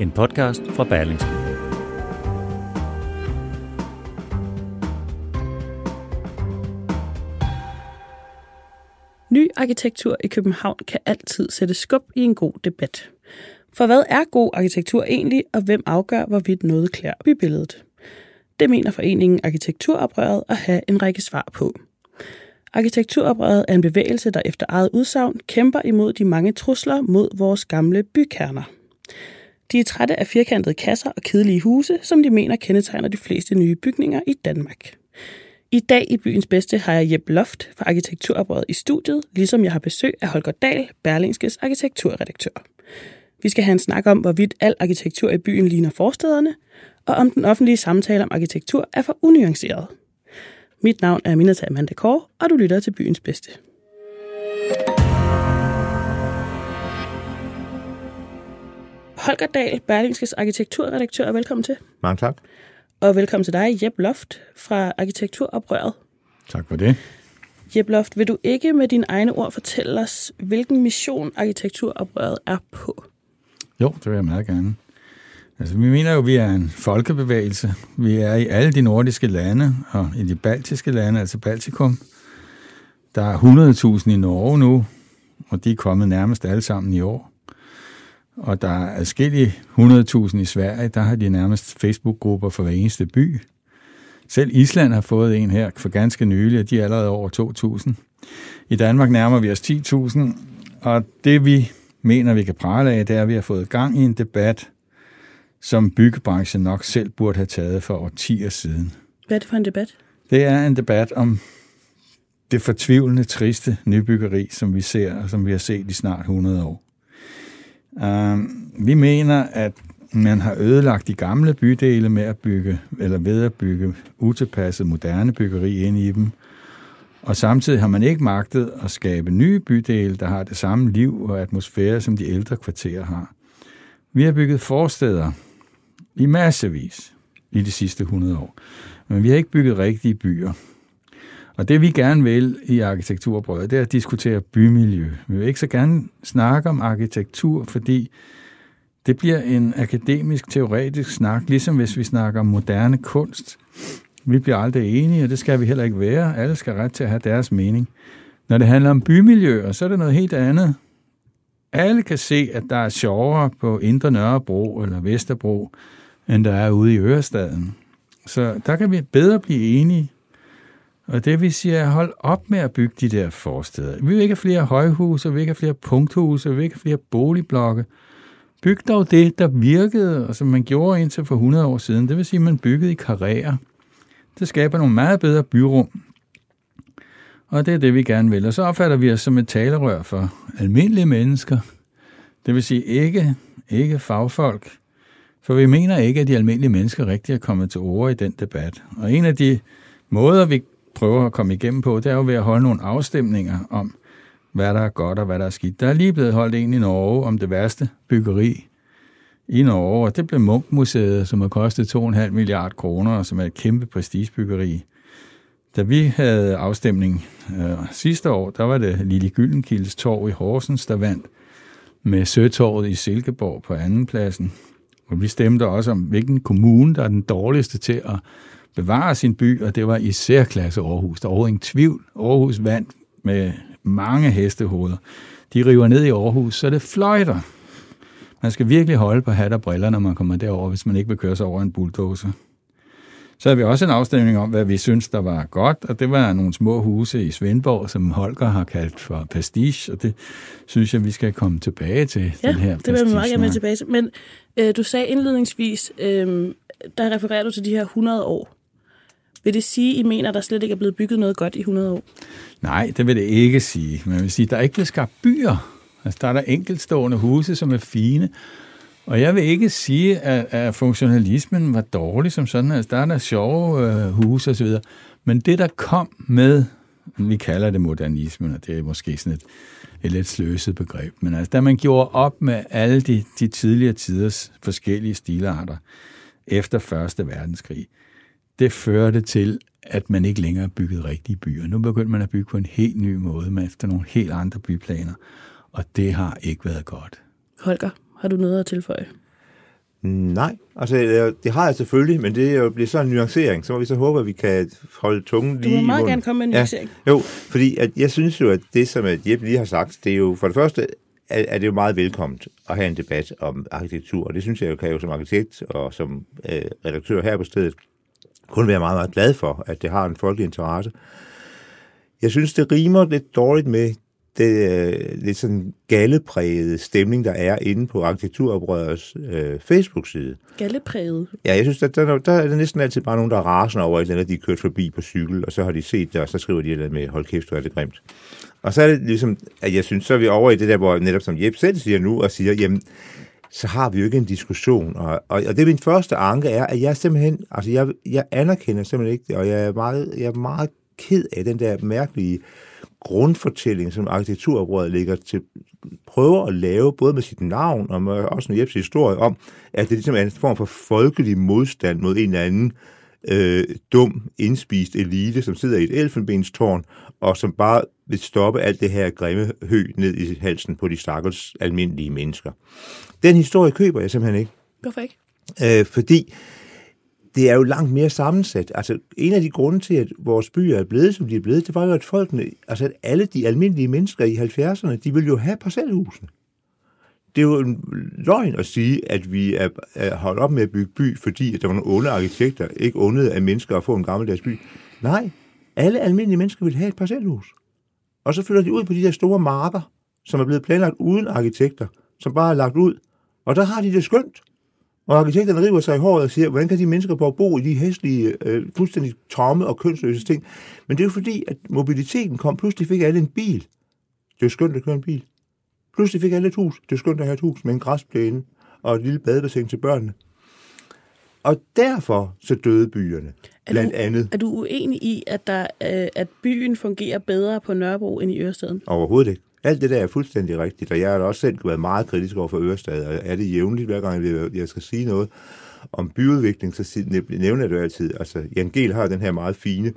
en podcast fra Berlingske. Ny arkitektur i København kan altid sætte skub i en god debat. For hvad er god arkitektur egentlig, og hvem afgør, hvorvidt noget klæder bybilledet? Det mener foreningen Arkitekturoprøret at have en række svar på. Arkitekturoprøret er en bevægelse, der efter eget udsagn kæmper imod de mange trusler mod vores gamle bykerner. De er trætte af firkantede kasser og kedelige huse, som de mener kendetegner de fleste nye bygninger i Danmark. I dag i Byens Bedste har jeg Jeb Loft fra Arkitekturoprøret i studiet, ligesom jeg har besøg af Holger Dahl, Berlingskes arkitekturredaktør. Vi skal have en snak om, hvorvidt al arkitektur i byen ligner forstederne, og om den offentlige samtale om arkitektur er for unuanceret. Mit navn er Minata Amanda Kåre, og du lytter til Byens Bedste. Holger Dahl, Berlingskes arkitekturredaktør, velkommen til. Mange tak. Og velkommen til dig, Jeb Loft fra Arkitekturoprøret. Tak for det. Jeb Loft, vil du ikke med dine egne ord fortælle os, hvilken mission arkitekturoprøret er på? Jo, det vil jeg meget gerne. Altså, vi mener jo, at vi er en folkebevægelse. Vi er i alle de nordiske lande, og i de baltiske lande, altså Baltikum. Der er 100.000 i Norge nu, og de er kommet nærmest alle sammen i år. Og der er adskillige 100.000 i Sverige, der har de nærmest Facebook-grupper for hver eneste by. Selv Island har fået en her for ganske nylig, og de er allerede over 2.000. I Danmark nærmer vi os 10.000, og det vi mener, vi kan prale af, det er, at vi har fået gang i en debat, som byggebranchen nok selv burde have taget for årtier siden. Hvad er det for en debat? Det er en debat om det fortvivlende, triste nybyggeri, som vi ser, og som vi har set i snart 100 år. Uh, vi mener, at man har ødelagt de gamle bydele med at bygge, eller ved at bygge utilpasset moderne byggeri ind i dem. Og samtidig har man ikke magtet at skabe nye bydele, der har det samme liv og atmosfære, som de ældre kvarterer har. Vi har bygget forsteder i massevis i de sidste 100 år, men vi har ikke bygget rigtige byer. Og det vi gerne vil i arkitekturbrødet, det er at diskutere bymiljø. Vi vil ikke så gerne snakke om arkitektur, fordi det bliver en akademisk, teoretisk snak, ligesom hvis vi snakker om moderne kunst. Vi bliver aldrig enige, og det skal vi heller ikke være. Alle skal ret til at have deres mening. Når det handler om bymiljøer, så er det noget helt andet. Alle kan se, at der er sjovere på Indre Nørrebro eller Vesterbro, end der er ude i Ørestaden. Så der kan vi bedre blive enige. Og det vi siger er, hold op med at bygge de der forsteder. Vi vil ikke have flere højhuse, vi vil ikke have flere punkthuse, vi vil ikke have flere boligblokke. Byg dog det, der virkede, og som man gjorde indtil for 100 år siden. Det vil sige, at man byggede i karrierer. Det skaber nogle meget bedre byrum. Og det er det, vi gerne vil. Og så opfatter vi os som et talerør for almindelige mennesker. Det vil sige ikke, ikke fagfolk. For vi mener ikke, at de almindelige mennesker rigtig er kommet til ord i den debat. Og en af de måder, vi prøver at komme igennem på, det er jo ved at holde nogle afstemninger om, hvad der er godt og hvad der er skidt. Der er lige blevet holdt en i Norge om det værste byggeri i Norge, og det blev Munkmuseet, som har kostet 2,5 milliard kroner, og som er et kæmpe prestigebyggeri. Da vi havde afstemning øh, sidste år, der var det Lille Gyldenkildes torv i Horsens, der vandt med Søtorvet i Silkeborg på andenpladsen. Og vi stemte også om, hvilken kommune, der er den dårligste til at bevare sin by, og det var i særklasse Aarhus. Der var ingen tvivl. Aarhus vandt med mange hestehoveder. De river ned i Aarhus, så det fløjter. Man skal virkelig holde på hat og briller, når man kommer derover, hvis man ikke vil køre sig over en bulldozer. Så havde vi også en afstemning om, hvad vi synes, der var godt, og det var nogle små huse i Svendborg, som Holger har kaldt for pastiche, og det synes jeg, vi skal komme tilbage til, Ja, den her det vil jeg meget gerne med tilbage til. Men øh, du sagde indledningsvis, øh, der refererer du til de her 100 år. Vil det sige, I mener, der slet ikke er blevet bygget noget godt i 100 år? Nej, det vil det ikke sige. Men vil sige, der er ikke blevet skabt byer. Altså, der er der enkeltstående huse, som er fine, Og jeg vil ikke sige, at, at funktionalismen var dårlig som sådan. Altså, der er der sjove øh, huse osv. Men det, der kom med, vi kalder det modernismen, og det er måske sådan et, et lidt sløset begreb, men altså, da man gjorde op med alle de, de tidligere tiders forskellige stilarter efter Første Verdenskrig, det førte til, at man ikke længere byggede rigtige byer. Nu begyndte man at bygge på en helt ny måde, med efter nogle helt andre byplaner, og det har ikke været godt. Holger, har du noget at tilføje? Nej, altså det har jeg selvfølgelig, men det er jo bliver sådan en nuancering, så må vi så håbe, at vi kan holde tungen lige Du må meget i gerne komme med en Ja. nuancering. Jo, fordi at jeg synes jo, at det, som at Jeppe lige har sagt, det er jo for det første, er, er det jo meget velkomment at have en debat om arkitektur, og det synes jeg jo kan jo som arkitekt og som øh, redaktør her på stedet kun være meget, meget glad for, at det har en folkelig interesse. Jeg synes, det rimer lidt dårligt med det øh, lidt sådan galleprægede stemning, der er inde på Arkitekturoprørets øh, Facebook-side. Gallepræget. Ja, jeg synes, at der, der er næsten altid bare nogen, der er rasende over et eller andet, de er kørt forbi på cykel, og så har de set det, og så skriver de eller andet med, hold kæft, hvor er det grimt. Og så er det ligesom, at jeg synes, så er vi over i det der, hvor netop som Jeppe selv siger nu, og siger, jamen, så har vi jo ikke en diskussion. Og, og, og det er min første anke er, at jeg simpelthen, altså jeg, jeg anerkender simpelthen ikke det, og jeg er meget, jeg er meget ked af den der mærkelige grundfortælling, som arkitekturoprøret ligger til, prøver at lave, både med sit navn og med, også med Jeppes historie, om, at det ligesom er en form for folkelig modstand mod en eller anden øh, dum, indspist elite, som sidder i et elfenbenstårn, og som bare vil stoppe alt det her grimme hø ned i halsen på de stakkels almindelige mennesker. Den historie køber jeg simpelthen ikke. Hvorfor ikke? Øh, fordi det er jo langt mere sammensat. Altså, en af de grunde til, at vores byer er blevet, som de er blevet, det var jo, at folkene, altså at alle de almindelige mennesker i 70'erne, de ville jo have parcelhusene. Det er jo en løgn at sige, at vi er, er holdt op med at bygge by, fordi at der var nogle onde arkitekter, ikke ondede af mennesker at få en gammeldags by. Nej, alle almindelige mennesker vil have et parcelhus. Og så flytter de ud på de der store marker, som er blevet planlagt uden arkitekter, som bare er lagt ud. Og der har de det skønt. Og arkitekterne river sig i håret og siger, hvordan kan de mennesker bare bo i de hæslige, øh, fuldstændig tomme og kønsløse ting? Men det er jo fordi, at mobiliteten kom. Pludselig fik alle en bil. Det er jo skønt at køre en bil. Pludselig fik alle et hus. Det er skønt at have et hus med en græsplæne og et lille badebassin til børnene. Og derfor så døde byerne, Er blandt du- andet. Er du uenig i, at, der, øh, at byen fungerer bedre på Nørrebro end i Ørestaden? Overhovedet ikke. Alt det der er fuldstændig rigtigt, og jeg har også selv været meget kritisk over for Ørestad, og er det jævnligt, hver gang jeg- jeg skal sige noget om byudvikling, så nævner jeg det jo altid. Altså, Jan Gehl har den her meget fine øh,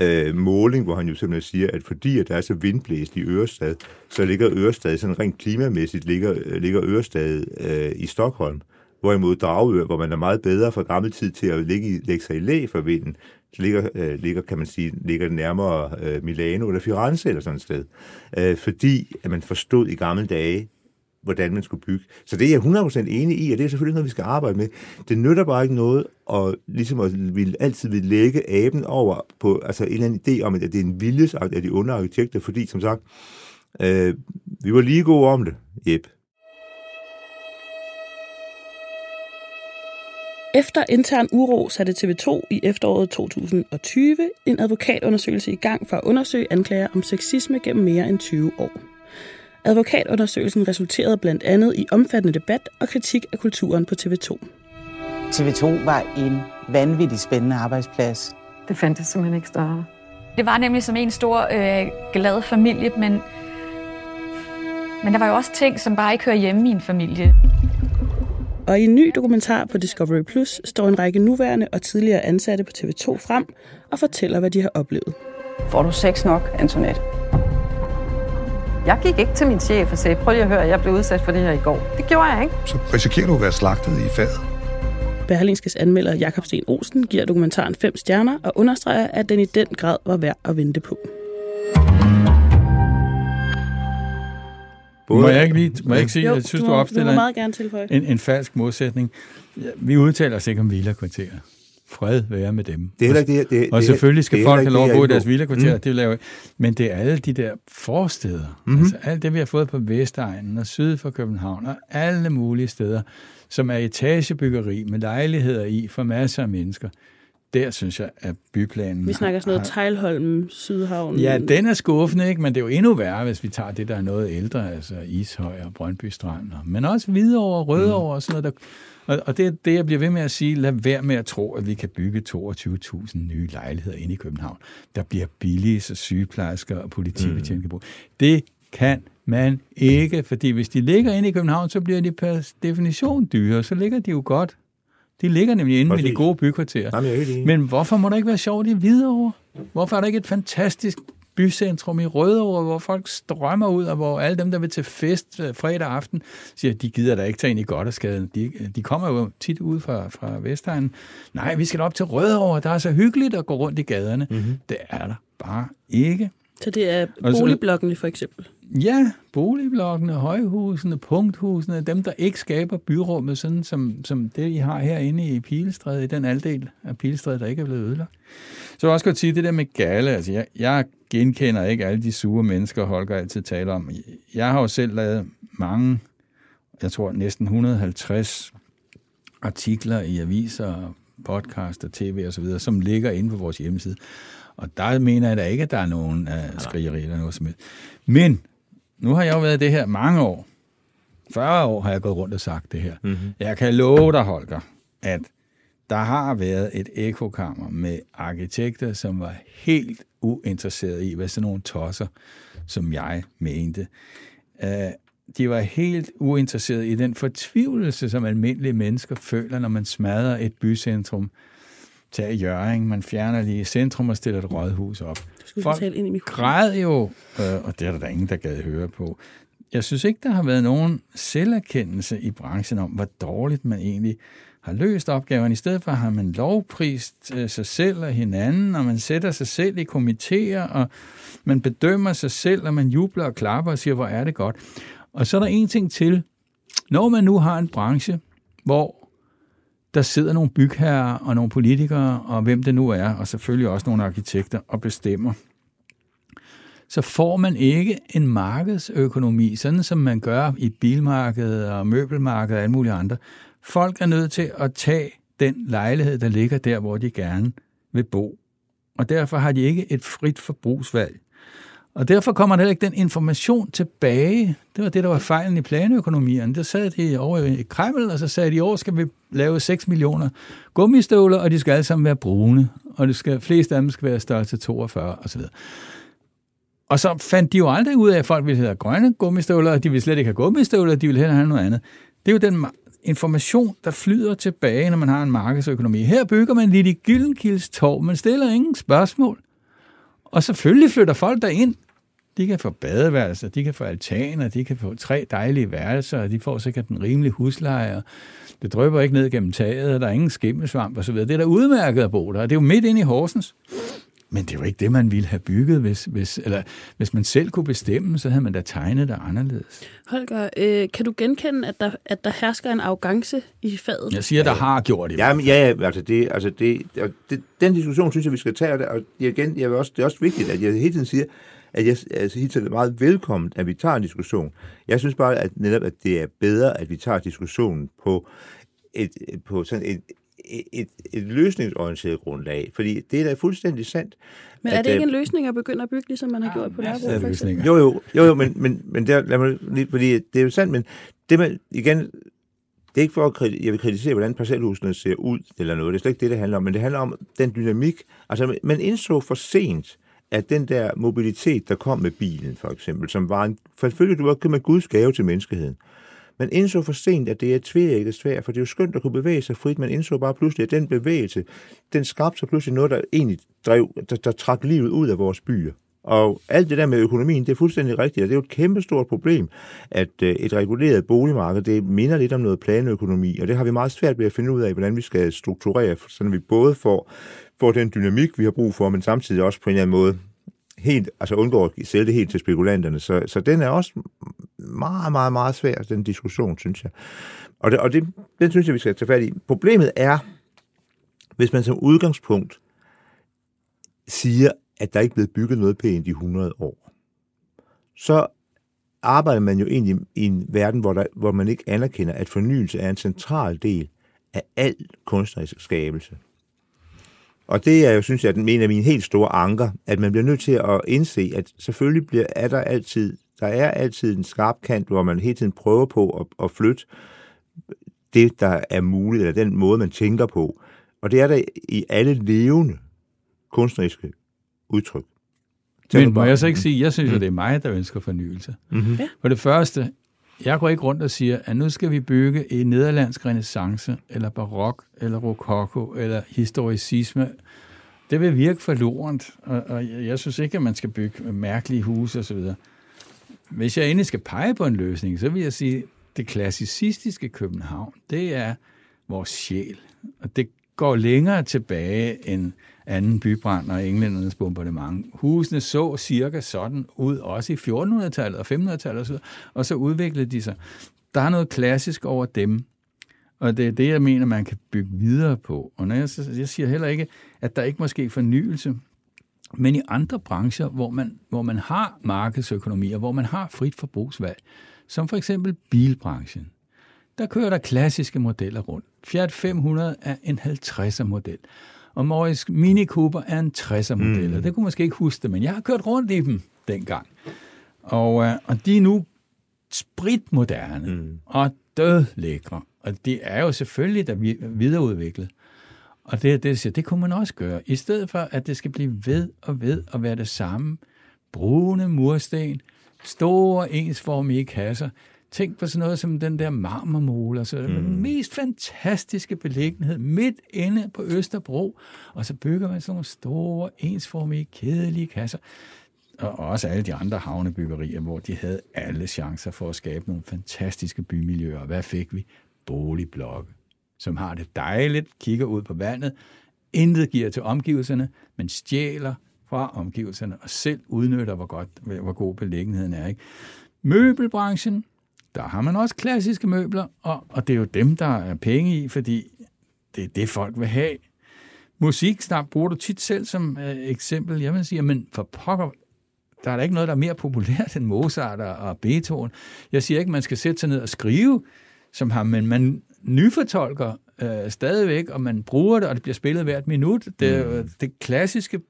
Øh, måling, hvor han jo simpelthen siger, at fordi at der er så vindblæst i Ørestad, så ligger Ørestad sådan rent klimamæssigt, ligger, øh, ligger Ørestad øh, i Stockholm. Hvorimod Dragør, hvor man er meget bedre fra gammel tid til at ligge, i- lægge sig i læ for vinden, så ligger, øh, ligger, kan man sige, ligger det nærmere øh, Milano eller Firenze eller sådan et sted. Øh, fordi at man forstod i gamle dage, hvordan man skulle bygge. Så det er jeg 100% enig i, og det er selvfølgelig noget, vi skal arbejde med. Det nytter bare ikke noget at, ligesom at vil, altid vil lægge aben over på altså en eller anden idé om, at det er en viljesagt af de onde arkitekter, fordi som sagt, øh, vi var lige gode om det, Jep. Efter intern uro satte TV2 i efteråret 2020 en advokatundersøgelse i gang for at undersøge anklager om sexisme gennem mere end 20 år. Advokatundersøgelsen resulterede blandt andet i omfattende debat og kritik af kulturen på TV2. TV2 var en vanvittig spændende arbejdsplads. Det fandtes simpelthen ikke større. Det var nemlig som en stor øh, glad familie, men, men der var jo også ting, som bare ikke hører hjemme i en familie. Og i en ny dokumentar på Discovery Plus står en række nuværende og tidligere ansatte på TV2 frem og fortæller, hvad de har oplevet. Får du sex nok, Antoinette? Jeg gik ikke til min chef og sagde, prøv lige at høre, jeg blev udsat for det her i går. Det gjorde jeg ikke. så risikerer du at være slagtet i faget. Berlingskes anmelder Jakob Sten Olsen giver dokumentaren fem stjerner og understreger, at den i den grad var værd at vente på. Må jeg ikke lige må jeg ikke sige, Jo, jeg synes, du du, må, du opstiller må en, meget gerne tilføje. en, en falsk modsætning. Vi udtaler os ikke om villakvarterer. Fred være med dem. Det er heller ikke det, det, Og selvfølgelig skal det folk have lov at bo i jeg er deres villakvarterer, Mm. det vil lave. Men det er alle de der forsteder, mm-hmm. altså alt det, vi har fået på Vestegnen og syd for København, og alle mulige steder, som er etagebyggeri med lejligheder i for masser af mennesker, der synes jeg, at byplanen... Vi snakker sådan noget har, Tejlholm, Sydhavn. Ja, den er skuffende, ikke? men det er jo endnu værre, hvis vi tager det, der er noget ældre, altså Ishøj og Brøndby Strand, men også Hvidovre Rødovre og sådan noget. Der, og, og det er det, jeg bliver ved med at sige, lad være med at tro, at vi kan bygge 22.000 nye lejligheder inde i København. Der bliver billige, så sygeplejersker og politibetjente kan bo. Det kan man ikke, fordi hvis de ligger inde i København, så bliver de per definition dyre, så ligger de jo godt. De ligger nemlig inde med de Præcis. gode bykvarterer. Jamen, jeg er. Men hvorfor må der ikke være sjovt i Hvidovre? Hvorfor er der ikke et fantastisk bycentrum i Rødovre, hvor folk strømmer ud, og hvor alle dem, der vil til fest øh, fredag aften, siger, at de gider da ikke tage ind i Goddersgaden. De, de kommer jo tit ud fra, fra Vestegnen. Nej, vi skal op til Rødovre. Der er så hyggeligt at gå rundt i gaderne. Mm-hmm. Det er der bare ikke. Så det er boligblokkene for eksempel. Ja, boligblokkene, højhusene, punkthusene, dem, der ikke skaber byrummet, sådan som, som det, I har herinde i Pilestræde, i den halvdel af Pilestræde, der ikke er blevet ødelagt. Så jeg også godt sige, det der med gale, altså jeg, jeg genkender ikke alle de sure mennesker, Holger altid taler om. Jeg har jo selv lavet mange, jeg tror næsten 150 artikler i aviser, podcast og tv og så videre, som ligger inde på vores hjemmeside. Og der mener jeg da ikke, at der er nogen uh, skrigeri eller noget som helst. Men nu har jeg jo været det her mange år. 40 år har jeg gået rundt og sagt det her. Mm-hmm. Jeg kan love dig, Holger, at der har været et ekokammer med arkitekter, som var helt uinteresserede i, hvad sådan nogle tosser, som jeg mente. Uh, de var helt uinteresserede i den fortvivlelse, som almindelige mennesker føler, når man smadrer et bycentrum. Tag Jøring, man fjerner lige centrum og stiller et rådhus op. Folk ind i græd jo, øh, og det er der da ingen, der gad høre på. Jeg synes ikke, der har været nogen selverkendelse i branchen om, hvor dårligt man egentlig har løst opgaven. I stedet for har man lovprist øh, sig selv og hinanden, og man sætter sig selv i komitéer, og man bedømmer sig selv, og man jubler og klapper og siger, hvor er det godt. Og så er der en ting til. Når man nu har en branche, hvor der sidder nogle bygherrer og nogle politikere, og hvem det nu er, og selvfølgelig også nogle arkitekter, og bestemmer, så får man ikke en markedsøkonomi, sådan som man gør i bilmarkedet og møbelmarkedet og alle mulige andre. Folk er nødt til at tage den lejlighed, der ligger der, hvor de gerne vil bo. Og derfor har de ikke et frit forbrugsvalg. Og derfor kommer der heller ikke den information tilbage. Det var det, der var fejlen i planøkonomierne. Der sad de over i Kreml, og så sagde de, i år skal vi lave 6 millioner gummistøvler, og de skal alle sammen være brune. Og det skal, flest af dem skal være størrelse 42 osv. Og så fandt de jo aldrig ud af, at folk ville have grønne gummistøvler, og de ville slet ikke have gummistøvler, de ville hellere have noget andet. Det er jo den information, der flyder tilbage, når man har en markedsøkonomi. Her bygger man lidt i Gyldenkilds torv, man stiller ingen spørgsmål. Og selvfølgelig flytter folk derind. De kan få badeværelser, de kan få altaner, de kan få tre dejlige værelser, og de får sikkert en rimelig husleje, og det drøber ikke ned gennem taget, og der er ingen skimmelsvamp osv. Det er da udmærket at bo der, og det er jo midt inde i Horsens. Men det er jo ikke det, man ville have bygget, hvis, hvis, eller hvis man selv kunne bestemme, så havde man da tegnet det anderledes. Holger, øh, kan du genkende, at der, at der hersker en arrogance i faget? Jeg siger, der har gjort det. Ja, men, ja, ja, altså, det, altså det, og det, den diskussion synes jeg, vi skal tage, og det- og igen, jeg vil også, det er også vigtigt, at jeg hele tiden siger, at jeg altså, hele tiden er meget velkommen, at vi tager en diskussion. Jeg synes bare, at netop, at det er bedre, at vi tager diskussionen på et, på sådan et, et, et, et løsningsorienteret grundlag, fordi det er da fuldstændig sandt. Men er at, det ikke øh, en løsning at begynde at bygge, ligesom man har gjort på Nørrebro? for eksempel? jo, jo, jo, jo men, men, men der, lad mig lige, fordi det er jo sandt, men det man, igen, det er ikke for at jeg vil kritisere, hvordan parcelhusene ser ud, eller noget, det er slet ikke det, det handler om, men det handler om den dynamik. Altså, man indså for sent, at den der mobilitet, der kom med bilen, for eksempel, som var en, for selvfølgelig, du var med Guds gave til menneskeheden. Man indså for sent, at det er tvækket svært, for det er jo skønt at kunne bevæge sig frit. Man indså bare pludselig, at den bevægelse, den skabte sig pludselig noget, der egentlig drev, der, der trak livet ud af vores byer. Og alt det der med økonomien, det er fuldstændig rigtigt, og det er jo et kæmpestort problem, at øh, et reguleret boligmarked, det minder lidt om noget planøkonomi, og det har vi meget svært ved at finde ud af, hvordan vi skal strukturere, så vi både får, får den dynamik, vi har brug for, men samtidig også på en eller anden måde helt, altså undgår at sælge det helt til spekulanterne. Så, så den er også meget, meget, meget svær, den diskussion, synes jeg. Og, det, og det, den synes jeg, vi skal tage fat i. Problemet er, hvis man som udgangspunkt siger, at der ikke er blevet bygget noget pænt i 100 år, så arbejder man jo egentlig i en verden, hvor, der, hvor man ikke anerkender, at fornyelse er en central del af al kunstnerisk skabelse. Og det er jo, synes jeg, den en af mine helt store anker, at man bliver nødt til at indse, at selvfølgelig bliver, er der altid, der er altid en skarp kant, hvor man hele tiden prøver på at, at flytte det, der er muligt, eller den måde, man tænker på. Og det er der i alle levende kunstneriske udtryk. Men må jeg så ikke sige, jeg synes, at det er mig, der ønsker fornyelse. Mm-hmm. For det første, jeg går ikke rundt og siger, at nu skal vi bygge en nederlandsk renaissance, eller barok, eller rokoko, eller historicisme. Det vil virke forlorent, og, og jeg synes ikke, at man skal bygge mærkelige huse osv. Hvis jeg endelig skal pege på en løsning, så vil jeg sige, at det klassicistiske København, det er vores sjæl. Og det går længere tilbage end anden bybrand og englændernes bombardement. Husene så cirka sådan ud, også i 1400-tallet og 1500-tallet osv., og så udviklede de sig. Der er noget klassisk over dem, og det er det, jeg mener, man kan bygge videre på. Og når jeg, jeg siger heller ikke, at der ikke må ske fornyelse, men i andre brancher, hvor man, hvor man har markedsøkonomi, og hvor man har frit forbrugsvalg, som for eksempel bilbranchen, der kører der klassiske modeller rundt. Fiat 500 er en 50'er model, og Morris Mini Cooper er en 60'er model. Mm. Det kunne måske ikke huske det, men jeg har kørt rundt i dem dengang. Og, øh, og de er nu spritmoderne mm. og dødlækre. Og det er jo selvfølgelig der videreudviklet. Og det, det, det kunne man også gøre. I stedet for, at det skal blive ved og ved at være det samme. Brune mursten, store ensformige kasser. Tænk på sådan noget som den der marmormole, altså mm. den mest fantastiske beliggenhed midt inde på Østerbro. Og så bygger man sådan nogle store, ensformige, kedelige kasser. Og også alle de andre havnebyggerier, hvor de havde alle chancer for at skabe nogle fantastiske bymiljøer. Hvad fik vi? Boligblokke, som har det dejligt, kigger ud på vandet, intet giver til omgivelserne, men stjæler fra omgivelserne og selv udnytter, hvor, godt, hvor god beliggenheden er. Ikke? Møbelbranchen, der har man også klassiske møbler, og, og det er jo dem, der er penge i, fordi det er det, folk vil have. Musik snart bruger du tit selv som øh, eksempel. Jeg vil sige, men for pokker, der er der ikke noget, der er mere populært end Mozart og Beethoven. Jeg siger ikke, man skal sætte sig ned og skrive som ham, men man nyfortolker øh, stadigvæk, og man bruger det, og det bliver spillet hvert minut. Det, mm. det klassiske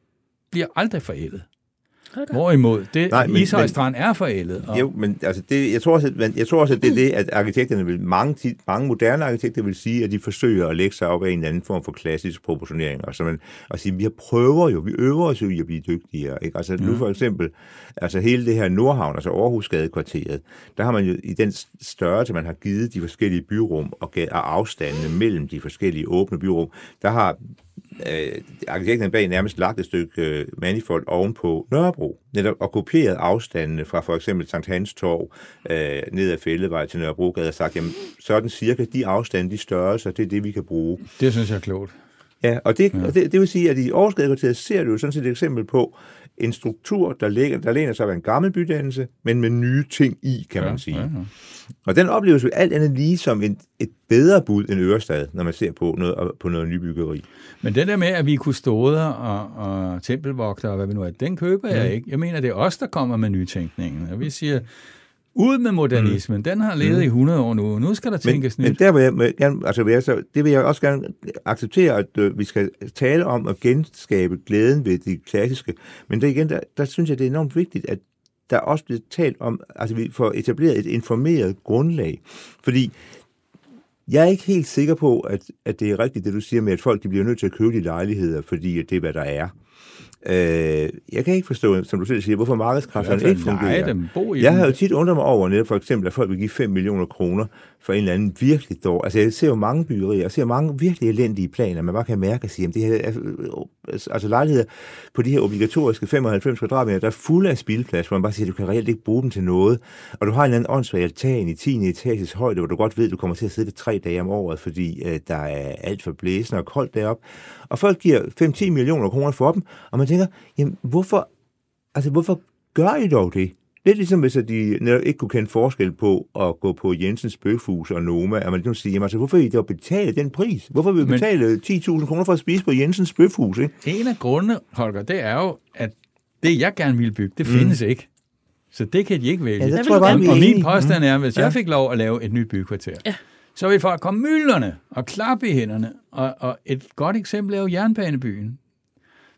bliver aldrig forældet. Hvorimod, det Nej, men, Ishøj Strand er forældet. Og... Jo, men altså det, jeg, tror også, at, jeg tror også, at det er det, at arkitekterne vil, mange, mange moderne arkitekter vil sige, at de forsøger at lægge sig op af en eller anden form for klassisk proportionering, og, så man, og sige, vi prøver jo, vi øver os jo i at blive dygtigere. Ikke? Altså nu for eksempel, altså hele det her Nordhavn, altså Aarhusgadekvarteret, der har man jo i den størrelse, man har givet de forskellige byrum og, og afstandene mellem de forskellige åbne byrum, der har øh, arkitekterne bag nærmest lagt et stykke øh, manifold ovenpå Nørrebro, netop og kopieret afstandene fra for eksempel Sankt Hans Torv øh, ned ad Fældevej til Nørrebrogade og sagt, jamen sådan cirka de afstande, de størrelser, det er det, vi kan bruge. Det synes jeg er klogt. Ja, og det, ja. det, det vil sige, at i Aarhusgadekvarteret ser du jo sådan set et eksempel på en struktur, der, ligger, der læner sig af en gammel bydannelse, men med nye ting i, kan ja, man sige. Ja, ja. Og den opleves jo alt andet lige som et, et bedre bud end Ørestad, når man ser på noget, på noget nybyggeri. Men den der med, at vi kunne stå der og, og tempelvogter og hvad vi nu er, den køber jeg mm. ikke. Jeg mener, det er os, der kommer med nytænkningen. Og vi siger, ud med modernismen. Mm. Den har levet mm. i 100 år nu. Nu skal der tænkes men, nyt. Men der vil jeg, gerne, altså vil jeg så, det vil jeg også gerne acceptere, at øh, vi skal tale om at genskabe glæden ved det klassiske. Men det igen, der, der synes jeg, det er enormt vigtigt, at der også bliver talt om, altså vi får etableret et informeret grundlag. Fordi jeg er ikke helt sikker på, at, at det er rigtigt, det du siger med, at folk de bliver nødt til at købe de lejligheder, fordi det er, hvad der er. Øh, jeg kan ikke forstå, som du selv siger, hvorfor markedskræfterne ikke fungerer. Dem, bo i jeg har jo tit undret mig over, netop for eksempel, at folk vil give 5 millioner kroner for en eller anden virkelig dårlig... Altså, jeg ser jo mange byggerier, jeg ser mange virkelig elendige planer, man bare kan mærke og sige, at det her er, altså lejligheder på de her obligatoriske 95 kvadratmeter, der er fulde af spildplads, hvor man bare siger, at du kan reelt ikke bruge dem til noget. Og du har en eller anden åndssvag altan i 10. etages højde, hvor du godt ved, at du kommer til at sidde der tre dage om året, fordi øh, der er alt for blæsende og koldt deroppe. Og folk giver 5-10 millioner kroner for dem, og man tænker, jamen hvorfor, altså hvorfor gør I dog det? Lidt ligesom hvis de netop ikke kunne kende forskel på at gå på Jensens Bøfhus og Noma, at man ligesom siger, altså, hvorfor vil I dog betale den pris? Hvorfor vil I betale 10.000 kroner for at spise på Jensens Bøfhus? Ikke? En af grundene, Holger, det er jo, at det, jeg gerne vil bygge, det mm. findes ikke. Så det kan de ikke vælge. Ja, det tror jeg bare, og min påstand er, hvis ja. jeg fik lov at lave et nyt bykvarter, ja. så vil folk komme mylderne og klappe i hænderne. Og, og et godt eksempel er jo Jernbanebyen.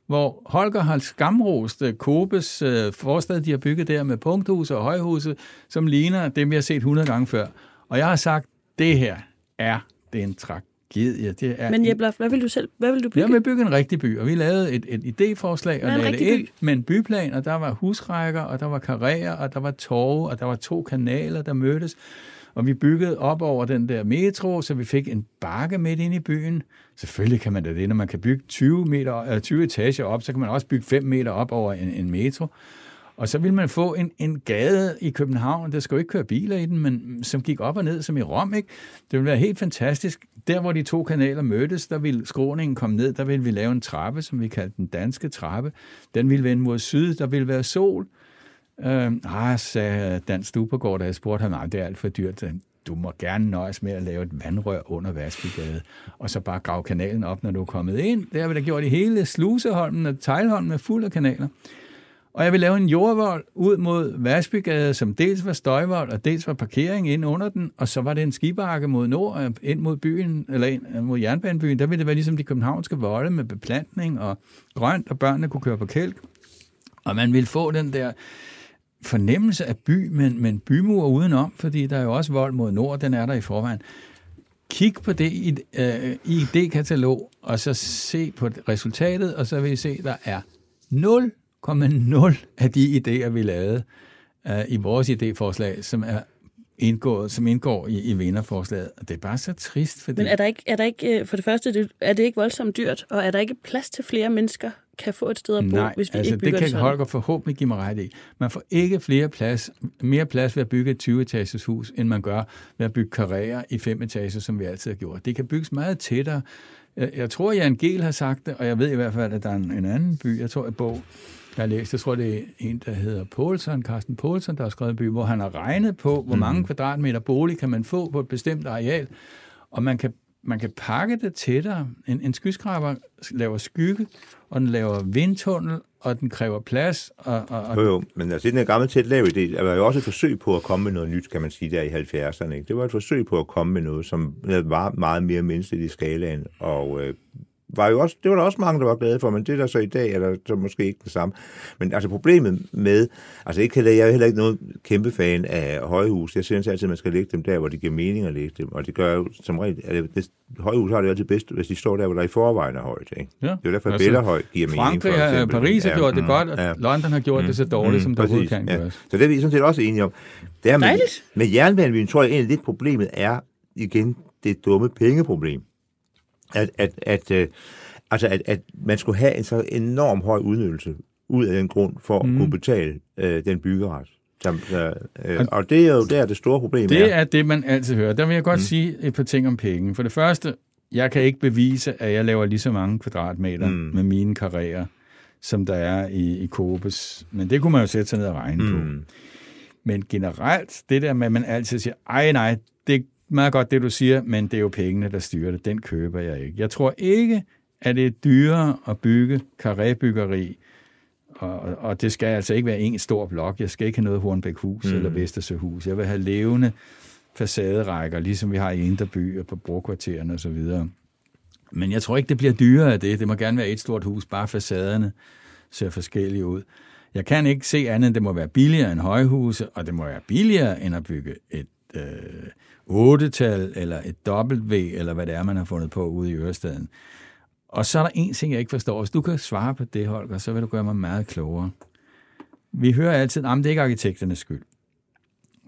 Hvor Holger har skamrost øh, Kobes øh, forstad, de har bygget der med punkthuse og højhuse, som ligner dem, vi har set 100 gange før. Og jeg har sagt, det her er den tragedie. Det er Men Jeppe, hvad vil du selv hvad vil du bygge? Jeg vil bygge en rigtig by, og vi lavede et, et idéforslag og lagde det ind by? med en byplan, og der var husrækker, og der var karrierer, og der var torve, og der var to kanaler, der mødtes. Og vi byggede op over den der metro, så vi fik en bakke midt ind i byen. Selvfølgelig kan man da det, når man kan bygge 20, meter, øh, eller 20 etager op, så kan man også bygge 5 meter op over en, en metro. Og så ville man få en, en gade i København, der skulle ikke køre biler i den, men mm, som gik op og ned som i Rom. Ikke? Det ville være helt fantastisk. Der, hvor de to kanaler mødtes, der ville skråningen komme ned, der ville vi lave en trappe, som vi kaldte den danske trappe. Den ville vende mod syd, der ville være sol. Øh, ah, sagde Dan Stubergaard, da jeg spurgte ham, nej, det er alt for dyrt. Du må gerne nøjes med at lave et vandrør under Vaskegade, og så bare grave kanalen op, når du er kommet ind. Det har vi da gjort i hele Sluseholmen og Tejlholmen er fuld af kanaler. Og jeg vil lave en jordvold ud mod Vasbygade, som dels var støjvold, og dels var parkering ind under den, og så var det en skibakke mod nord, øh, ind mod byen, eller ind øh, mod jernbanebyen. Der ville det være ligesom de københavnske volde med beplantning og grønt, og børnene kunne køre på kælk. Og man ville få den der fornemmelse af by, men, men bymur udenom, fordi der er jo også vold mod nord, den er der i forvejen. Kig på det i øh, ID-katalog, og så se på resultatet, og så vil I se, at der er 0,0 af de idéer, vi lavede øh, i vores idéforslag, som er indgået, som indgår i, i vinderforslaget. Og det er bare så trist, fordi... Men er der ikke, er der ikke øh, for det første, er det ikke voldsomt dyrt, og er der ikke plads til flere mennesker kan få et sted at bo, Nej, hvis vi altså ikke bygger det det, kan sådan? Holger forhåbentlig give mig ret i. Man får ikke flere plads, mere plads ved at bygge et 20-etages hus, end man gør ved at bygge karrierer i fem etager, som vi altid har gjort. Det kan bygges meget tættere. Jeg, tror, Jan Gehl har sagt det, og jeg ved i hvert fald, at der er en, en anden by, jeg tror, en bog, jeg har læst, jeg tror, det er en, der hedder Poulsen, Carsten Poulsen, der har skrevet en by, hvor han har regnet på, hvor mange kvadratmeter bolig kan man få på et bestemt areal, og man kan, man kan pakke det tættere. En, en skyskraber laver skygge, og den laver vindtunnel, og den kræver plads. Og, og, og Jo, jo, men altså, den gamle tæt lav idé, der var jo også et forsøg på at komme med noget nyt, kan man sige, der i 70'erne. Ikke? Det var et forsøg på at komme med noget, som var meget mere menneskeligt i skalaen, og øh, var jo også, det var der også mange, der var glade for, men det der så i dag, er der så måske ikke det samme. Men altså problemet med, altså ikke, jeg er heller ikke nogen kæmpe fan af højhus. Jeg synes altid, at man skal lægge dem der, hvor det giver mening at lægge dem, og det gør jo som regel, at det, højhus har det jo altid bedst, hvis de står der, hvor der i forvejen er højt. Ikke? Ja. Det er jo derfor, at Altså, Bellerhøj giver mening. Frankrig for har- eksempel. Paris har gjort det mm, godt, og London har gjort det så dårligt, som det overhovedet kan gøres. Så det er vi sådan set også enige om. Det er med, Dejligt. med jernbanebyen tror jeg egentlig lidt problemet er igen det dumme pengeproblem. At, at, at, øh, altså at, at man skulle have en så enorm høj udnyttelse ud af den grund for Mm. at kunne betale øh, den byggeret. Som, øh, øh, og det er jo der, det store problem Det er. er det, man altid hører. Der vil jeg godt mm. sige et par ting om penge. For det første, jeg kan ikke bevise, at jeg laver lige så mange kvadratmeter mm. med mine karrierer, som der er i, i Kobes. Men det kunne man jo sætte sig ned og regne mm. på. Men generelt, det der med, at man altid siger, ej nej, det meget godt det, du siger, men det er jo pengene, der styrer det. Den køber jeg ikke. Jeg tror ikke, at det er dyrere at bygge karrébyggeri, og, og- og det skal altså ikke være en stor blok. Jeg skal ikke have noget Hornbæk-hus mm. eller Vestersøhus. Jeg vil have levende facaderækker, ligesom vi har i Indre By og på brokvartererne osv. Men jeg tror ikke, det bliver dyrere af det. Det må gerne være et stort hus, bare facaderne ser forskellige ud. Jeg kan ikke se andet, end det må være billigere end højhuse, og det må være billigere end at bygge et øh, 8-tal eller et W, eller hvad det er, man har fundet på ude i Ørestaden. Og så er der en ting, jeg ikke forstår. Hvis du kan svare på det, Holger, så vil du gøre mig meget klogere. Vi hører altid, at det er ikke arkitekternes skyld.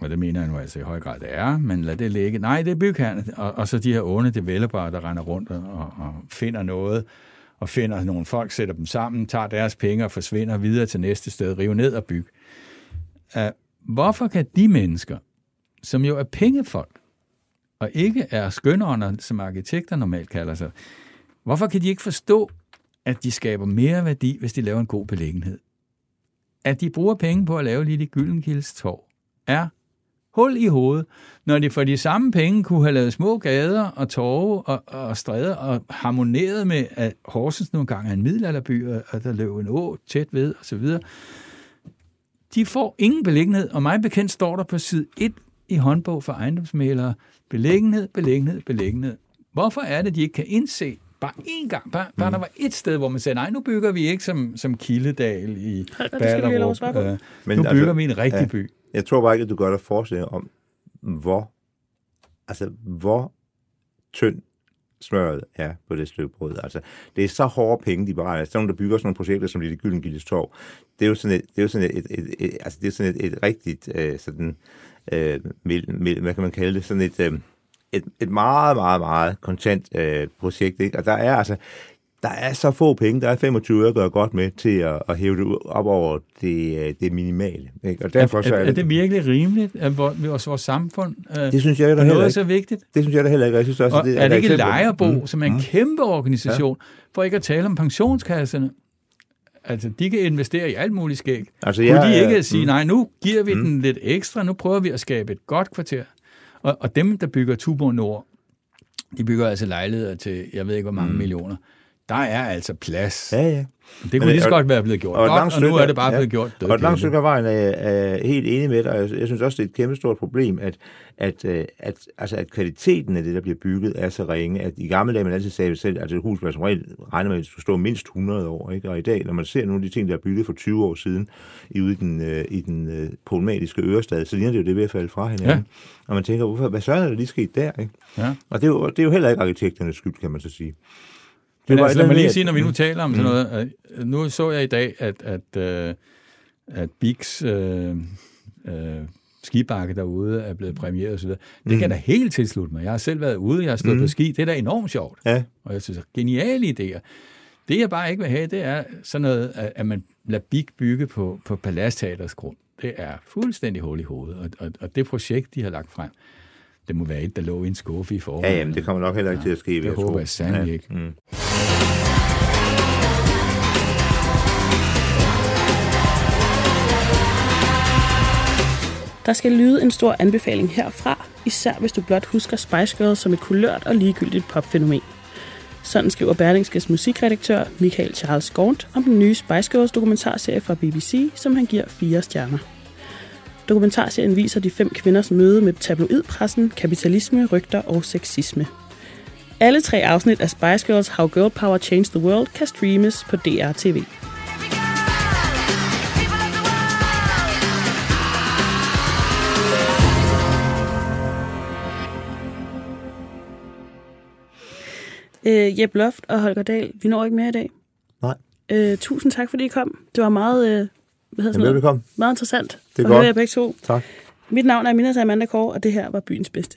Og det mener jeg nu altså i høj grad, det er, men lad det ligge. Nej, det er bygherrerne, og, og så de her onde developere, der render rundt og, og finder noget, og finder nogle folk, sætter dem sammen, tager deres penge og forsvinder videre til næste sted, river ned og bygge. Uh, hvorfor kan de mennesker, som jo er pengefolk, og ikke er skønånder, som arkitekter normalt kalder sig, hvorfor kan de ikke forstå, at de skaber mere værdi, hvis de laver en god beliggenhed? At de bruger penge på at lave lige det Gyldenkildes torv, er hul i hovedet, når de for de samme penge kunne have lavet små gader og torve og, og stræder og harmoneret med, at Horsens nogle gange er en middelalderby, og der løb en å tæt ved osv. De får ingen beliggenhed, og mig bekendt står der på side 1 i håndbog for ejendomsmalere, beliggenhed, beliggenhed, beliggenhed. Hvorfor er det, de ikke kan indse, Bare én gang. Bare, bare der var et sted, hvor man sagde, nej, nu bygger vi ikke som, som Kildedal i Ballerup. Øh, Men nu bygger altså, vi en rigtig ja, by. Jeg tror bare ikke, at du gør dig forestilling om, hvor, altså, hvor tynd smøret er på det stykke brød. Altså, det er så hårde penge, de beregner. Sådan der bygger sådan nogle projekter, som Lille Gylden Gildes Torv. Det er jo sådan et, det er jo sådan et, et, et, et altså, det er sådan et, et rigtigt, øh, sådan, øh, mild, mild, hvad kan man kalde det, sådan et, øh, et, et meget, meget, meget kontant øh, projekt. Ikke? Og der er altså, der er så få penge, der er 25 øre at gøre godt med til at, at hæve det op over det, øh, det minimale. Ikke? Og derfor er, så er, er, er det virkelig rimeligt, at vores, vores samfund øh, det synes jeg, der er noget ikke. så vigtigt? Det synes jeg da heller ikke. Jeg synes også, og det, er, er det ikke Lejerbo, mm. som er en mm. kæmpe organisation, ja. for ikke at tale om pensionskasserne? Altså, de kan investere i alt muligt skæg. Altså, Kunne de ikke sige, mm. nej, nu giver vi mm. den lidt ekstra, nu prøver vi at skabe et godt kvarter. Og, og dem, der bygger Tuborg Nord, de bygger altså lejligheder til, jeg ved ikke hvor mange mm. millioner. Der er altså plads. Ja, ja. Det kunne Men, lige så godt være blevet gjort og, godt, og nu er det bare ja, blevet gjort. Og et langt stykke af vejen er jeg helt enig med dig. Jeg, jeg synes også, det er et kæmpe stort problem, at, at, øh, at, altså, at kvaliteten af det, der bliver bygget, er så ringe, at i gamle dage, man altid sagde selv, at et hus, man som regel regner med, at det skulle stå mindst 100 år. Ikke? Og i dag, når man ser nogle af de ting, der er bygget for 20 år siden, i ude i den, øh, i den uh, problematiske Ørestad, så ligner det jo det ved at falde fra hinanden. Ja. Og man tænker, hvorfor, hvad så er der lige sket der? Ikke? Ja. Og det er, jo, det er jo heller ikke arkitekternes skyld, kan man så sige. Men altså, lad mig lige sige, når vi nu taler om sådan mm. noget, at, nu så jeg i dag, at, at, at, at Bix øh, øh, skibakke derude er blevet premieret osv. Det mm. kan da helt tilslutte mig. Jeg har selv været ude, jeg har stået mm. på ski. Det er da enormt sjovt. Ja. Og jeg synes, geniale idéer. Det jeg bare ikke vil have, det er sådan noget, at man lader Big bygge på, på Palastteaters grund. Det er fuldstændig hul i hovedet. Og, og, og det projekt, de har lagt frem, det må være et, der lå i en skuffe i forvejen. Ja, jamen, det kommer nok heller ikke ja, til at ske. Det håber jeg sandelig ja. ikke. Mm. Der skal lyde en stor anbefaling herfra, især hvis du blot husker Spice Girls som et kulørt og ligegyldigt popfænomen. Sådan skriver Berlingskes musikredaktør Michael Charles Gaunt om den nye Spice Girls dokumentarserie fra BBC, som han giver fire stjerner. Dokumentarserien viser de fem kvinders møde med tabloidpressen, kapitalisme, rygter og sexisme. Alle tre afsnit af Spice Girls How Girl Power Changed the World kan streames på DRTV. Øh, Jeb Loft og Holger Dahl, vi når ikke mere i dag. Nej. Øh, tusind tak, fordi I kom. Det var meget, øh, hvad hedder Jamen, velkommen. meget interessant det er godt. høre jer begge to. Tak. Mit navn er Minas Amanda Kåre, og det her var byens bedste.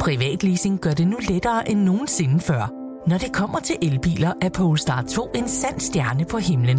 Privatleasing gør det nu lettere end nogensinde før. Når det kommer til elbiler, er Polestar 2 en sand stjerne på himlen.